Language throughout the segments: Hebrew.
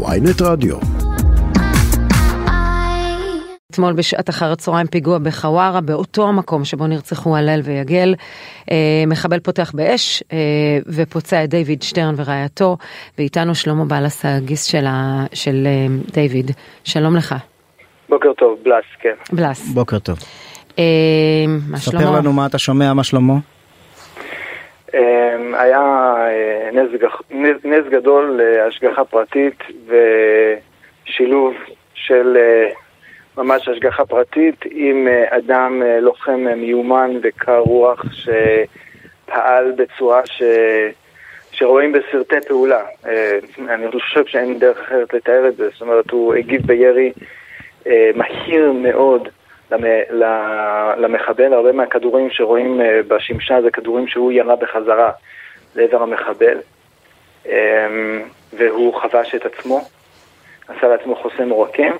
ויינט רדיו. אתמול בשעת אחר הצהריים פיגוע בחווארה, באותו המקום שבו נרצחו הלל ויגל. אה, מחבל פותח באש אה, ופוצע את דיוויד שטרן ורעייתו, ואיתנו שלמה בלס, הגיס של, ה... של אה, דיוויד. שלום לך. בוקר טוב, בלס, כן. בלס. בוקר טוב. אה, מה שלמה? ספר לנו מה אתה שומע, מה שלמה? אמ, היה אה, נס, נס גדול להשגחה פרטית ושילוב של אה, ממש השגחה פרטית עם אה, אדם לוחם מיומן וקר רוח שפעל בצורה ש... שרואים בסרטי פעולה. אני חושב שאין דרך אחרת לתאר את זה, זאת אומרת הוא הגיב בירי מהיר מאוד למחבל, הרבה מהכדורים שרואים אה, בשמשה זה כדורים שהוא ירה בחזרה לעבר המחבל אמ, והוא חבש את עצמו, עשה לעצמו חוסם עורקים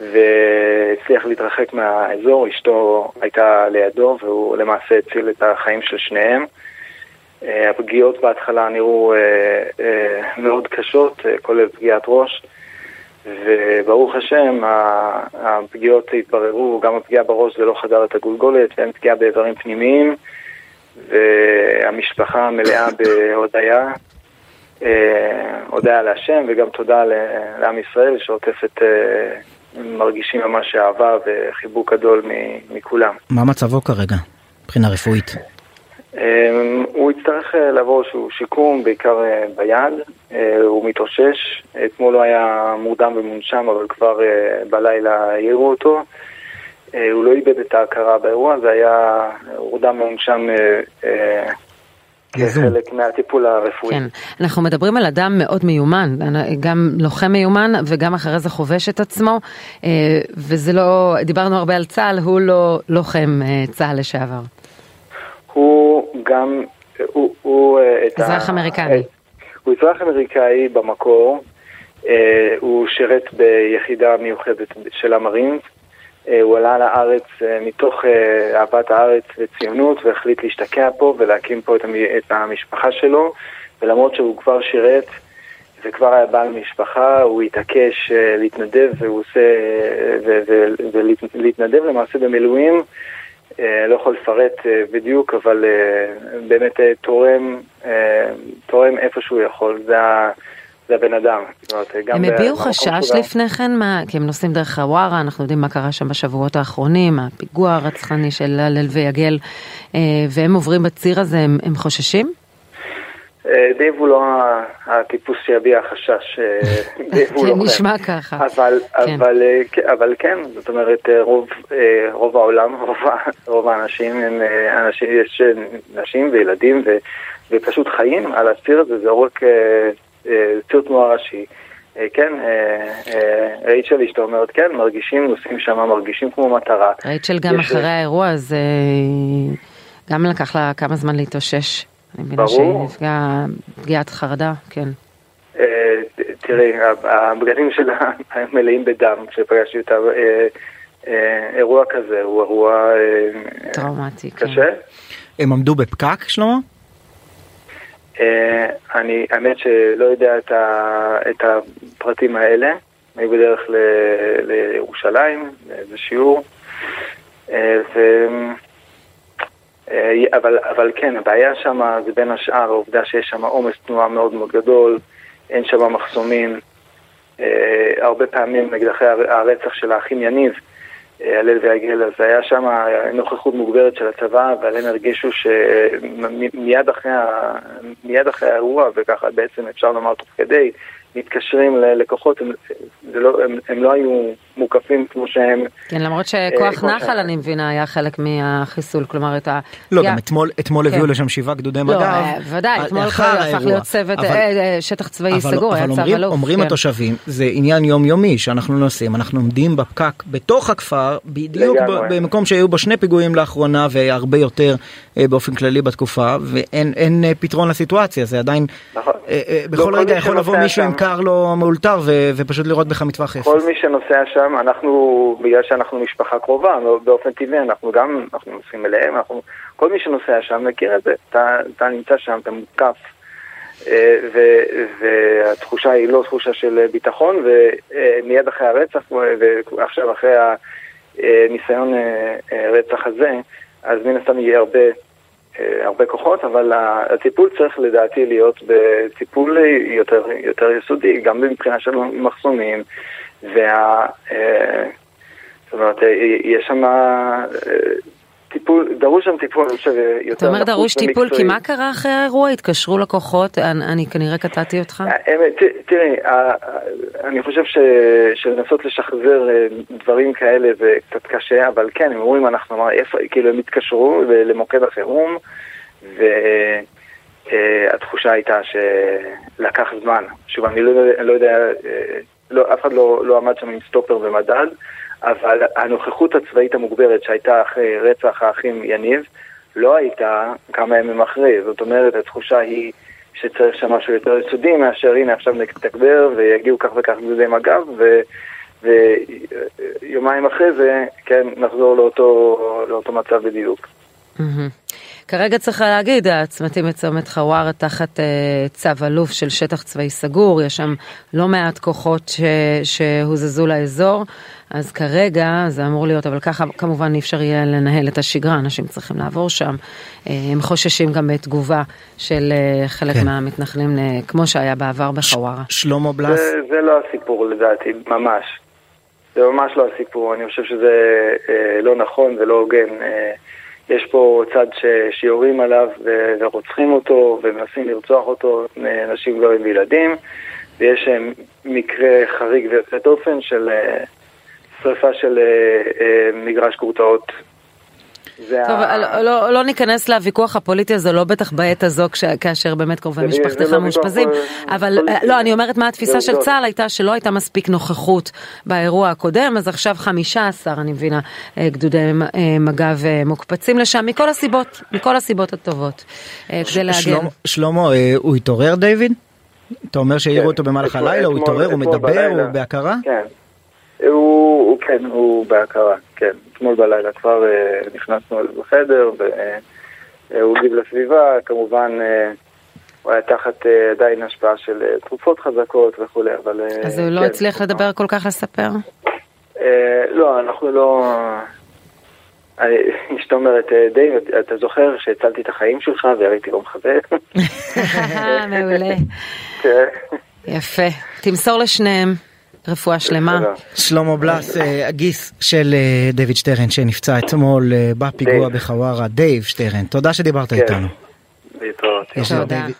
והצליח להתרחק מהאזור, אשתו הייתה לידו והוא למעשה הציל את החיים של שניהם. אה, הפגיעות בהתחלה נראו אה, מאוד קשות, כולל פגיעת ראש. וברוך השם, הפגיעות התבררו, גם הפגיעה בראש זה לא חדר את הגולגולת, ואין פגיעה באיברים פנימיים, והמשפחה מלאה בהודיה, אה, הודיה להשם, וגם תודה לעם ישראל שעוטף את, אה, מרגישים ממש אהבה וחיבוק גדול מכולם. מה מצבו כרגע, מבחינה רפואית? אה, הוא יצטרך אה, לעבור איזשהו שיקום, בעיקר אה, ביד, אה, הוא מתאושש, אתמול הוא היה מורדם ומונשם, אבל כבר בלילה העירו אותו. הוא לא איבד את ההכרה באירוע, זה היה מורדם ומונשם. כחלק מהטיפול הרפואי. כן, אנחנו מדברים על אדם מאוד מיומן, גם לוחם מיומן וגם אחרי זה חובש את עצמו, וזה לא, דיברנו הרבה על צה"ל, הוא לא לוחם צה"ל לשעבר. הוא גם, הוא, הוא אה, אזרח אמריקני. אה, הוא אזרח אמריקאי במקור, אה, הוא שירת ביחידה מיוחדת של המרינס, הוא עלה לארץ מתוך אה, אהבת הארץ וציונות והחליט להשתקע פה ולהקים פה את, המ, את המשפחה שלו, ולמרות שהוא כבר שירת וכבר היה בעל משפחה, הוא התעקש להתנדב והוא עושה, ולהתנדב למעשה במילואים. אה, לא יכול לפרט אה, בדיוק, אבל אה, באמת תורם, תורם איפה שהוא יכול, זה, זה הבן אדם. הם הביעו חשש. לפני כן, מה, כי הם נוסעים דרך חווארה, אנחנו יודעים מה קרה שם בשבועות האחרונים, הפיגוע הרצחני של הלל ויגל, והם עוברים בציר הזה, הם, הם חוששים? אה, דייב הוא לא הטיפוס שיביע חשש, אה, דייב הוא כן, לוחם. נשמע ככה. אבל, כן. אבל, אה, כן, אבל כן, זאת אומרת, רוב, רוב העולם, רוב, רוב האנשים הם אנשים, יש נשים וילדים ו, ופשוט חיים על הציר הזה, זה לא רק ציר תנועה ראשי. כן, רייצ'ל אשתו אומרת, כן, מרגישים, נוסעים שם, מרגישים כמו מטרה. ראיצ'ל גם אחרי האירוע הזה, גם לקח לה כמה זמן להתאושש. אני מבינה ברור. שהיא נפגעה פגיעת חרדה, כן. אה, תראי, הבגדים שלה מלאים בדם כשפגשתי אותה. אה, אה, אירוע כזה הוא אירוע טראומטי, כן. קשה. הם עמדו בפקק, שלמה? אני, האמת שלא יודע את, ה, את הפרטים האלה. היו בדרך ל, לירושלים, לאיזה שיעור. אבל, אבל כן, הבעיה שם זה בין השאר העובדה שיש שם עומס תנועה מאוד מאוד גדול, אין שם מחסומים. אה, הרבה פעמים, נגיד אחרי הר- הרצח של האחים יניב, אה, הלל ויגל, אז היה שם נוכחות מוגברת של הצבא, אבל הם הרגישו שמיד אחרי, אחרי האירוע, וככה בעצם אפשר לומר תוך כדי, מתקשרים ללקוחות, הם, זה לא, הם, הם לא היו מוקפים כמו שהם. כן, למרות אה, שכוח נחל, אני מבינה, היה חלק מהחיסול, כלומר את ה... לא, גם אתמול, אתמול כן. הביאו לשם שבעה גדודי לא, מג"ב. אה, ודאי, אה, אתמול הפך האירוע. להיות צוות, אבל- אה, אה, שטח צבאי אבל, סגור, היה אבל צו אומרים, אלוף. אומרים כן. התושבים, זה עניין יומיומי שאנחנו נוסעים, אנחנו עומדים בפקק בתוך הכפר, בדיוק במקום שהיו בו שני פיגועים לאחרונה והרבה יותר אה, באופן כללי בתקופה, ואין אין, אה, פתרון לסיטואציה, זה עדיין, נכון. אה, אה, לא, בכל כל רגע מי יכול לבוא מישהו עם קר לא מאולתר ופשוט לירות בך מטווח אפס. כל מי שנוסע שם, אנחנו, בגלל שאנחנו משפחה קרובה, באופן טבעי אנחנו גם, אנחנו נוסעים אליהם, אנחנו, כל מי שנוסע שם מכיר את זה, אתה, אתה נמצא שם, אתה מוקף והתחושה היא לא תחושה של ביטחון, ומיד אחרי הרצח, ועכשיו אחרי הניסיון רצח הזה, אז מן הסתם יהיה הרבה, הרבה כוחות, אבל הטיפול צריך לדעתי להיות בטיפול יותר, יותר יסודי, גם מבחינה של מחסומים, וה... זאת אומרת, יש שם טיפול, דרוש שם טיפול, אני חושב, יותר אתה אומר דרוש טיפול, כי מה קרה אחרי האירוע? התקשרו לקוחות? אני כנראה קטעתי אותך. תראי, אני חושב שלנסות לשחזר דברים כאלה זה קצת קשה, אבל כן, הם אומרים, אנחנו, כאילו הם התקשרו למוקד החירום, והתחושה הייתה שלקח זמן. שוב, אני לא יודע, אף אחד לא עמד שם עם סטופר ומדד. אבל הנוכחות הצבאית המוגברת שהייתה אחרי רצח האחים יניב, לא הייתה כמה ימים אחרי. זאת אומרת, התחושה היא שצריך שם משהו יותר יסודי מאשר הנה עכשיו נתגבר ויגיעו כך וכך גדודי מג"ב ויומיים אחרי זה, כן, נחזור לאותו, לאותו מצב בדיוק. כרגע צריך להגיד, הצמתים בצומת חווארה תחת uh, צו אלוף של שטח צבאי סגור, יש שם לא מעט כוחות ש, שהוזזו לאזור, אז כרגע זה אמור להיות, אבל ככה כמובן אי אפשר יהיה לנהל את השגרה, אנשים צריכים לעבור שם. Uh, הם חוששים גם בתגובה של uh, חלק כן. מהמתנחלים, uh, כמו שהיה בעבר בחווארה. ש- שלמה בלס? זה, זה לא הסיפור לדעתי, ממש. זה ממש לא הסיפור, אני חושב שזה uh, לא נכון ולא הוגן. Uh, יש פה צד ש, שיורים עליו ו, ורוצחים אותו ומנסים לרצוח אותו, נשים, גברים וילדים, ויש אה, מקרה חריג ויוצא דופן של אה, שרפה של אה, מגרש גורטאות טוב, ה... לא, לא, לא ניכנס לוויכוח הפוליטי הזה, לא בטח בעת הזו, כש, כאשר באמת קרובי משפחתך לא מאושפזים, אבל פוליטי. לא, אני אומרת מה התפיסה של צה"ל הייתה שלא הייתה מספיק נוכחות באירוע הקודם, אז עכשיו 15, אני מבינה, אה, גדודי אה, מג"ב אה, מוקפצים לשם, מכל הסיבות, מכל הסיבות הטובות, כדי להגן. שלמה, הוא התעורר דיוויד? אתה אומר שהעירו כן. אותו במהלך הלילה, הוא התעורר, הוא מדבר, הוא בהכרה? כן. הוא, הוא כן, הוא בהכרה, כן. אתמול בלילה כבר uh, נכנסנו אליו בחדר והוא הגיב לסביבה, כמובן הוא היה תחת עדיין השפעה של תרופות חזקות וכולי, אבל... אז הוא לא כן, הצליח. לדבר כל כך לספר? לא, אנחנו לא... אשתו אומרת, דייב, אתה זוכר שהצלתי את החיים שלך והייתי לא מכבד? מעולה. כן. יפה. תמסור לשניהם. רפואה שלמה. שלמה בלס, אה, הגיס של אה, דיוויד שטרן שנפצע אתמול אה, בפיגוע בחווארה. דייב שטרן, תודה שדיברת כן. איתנו. להתראות.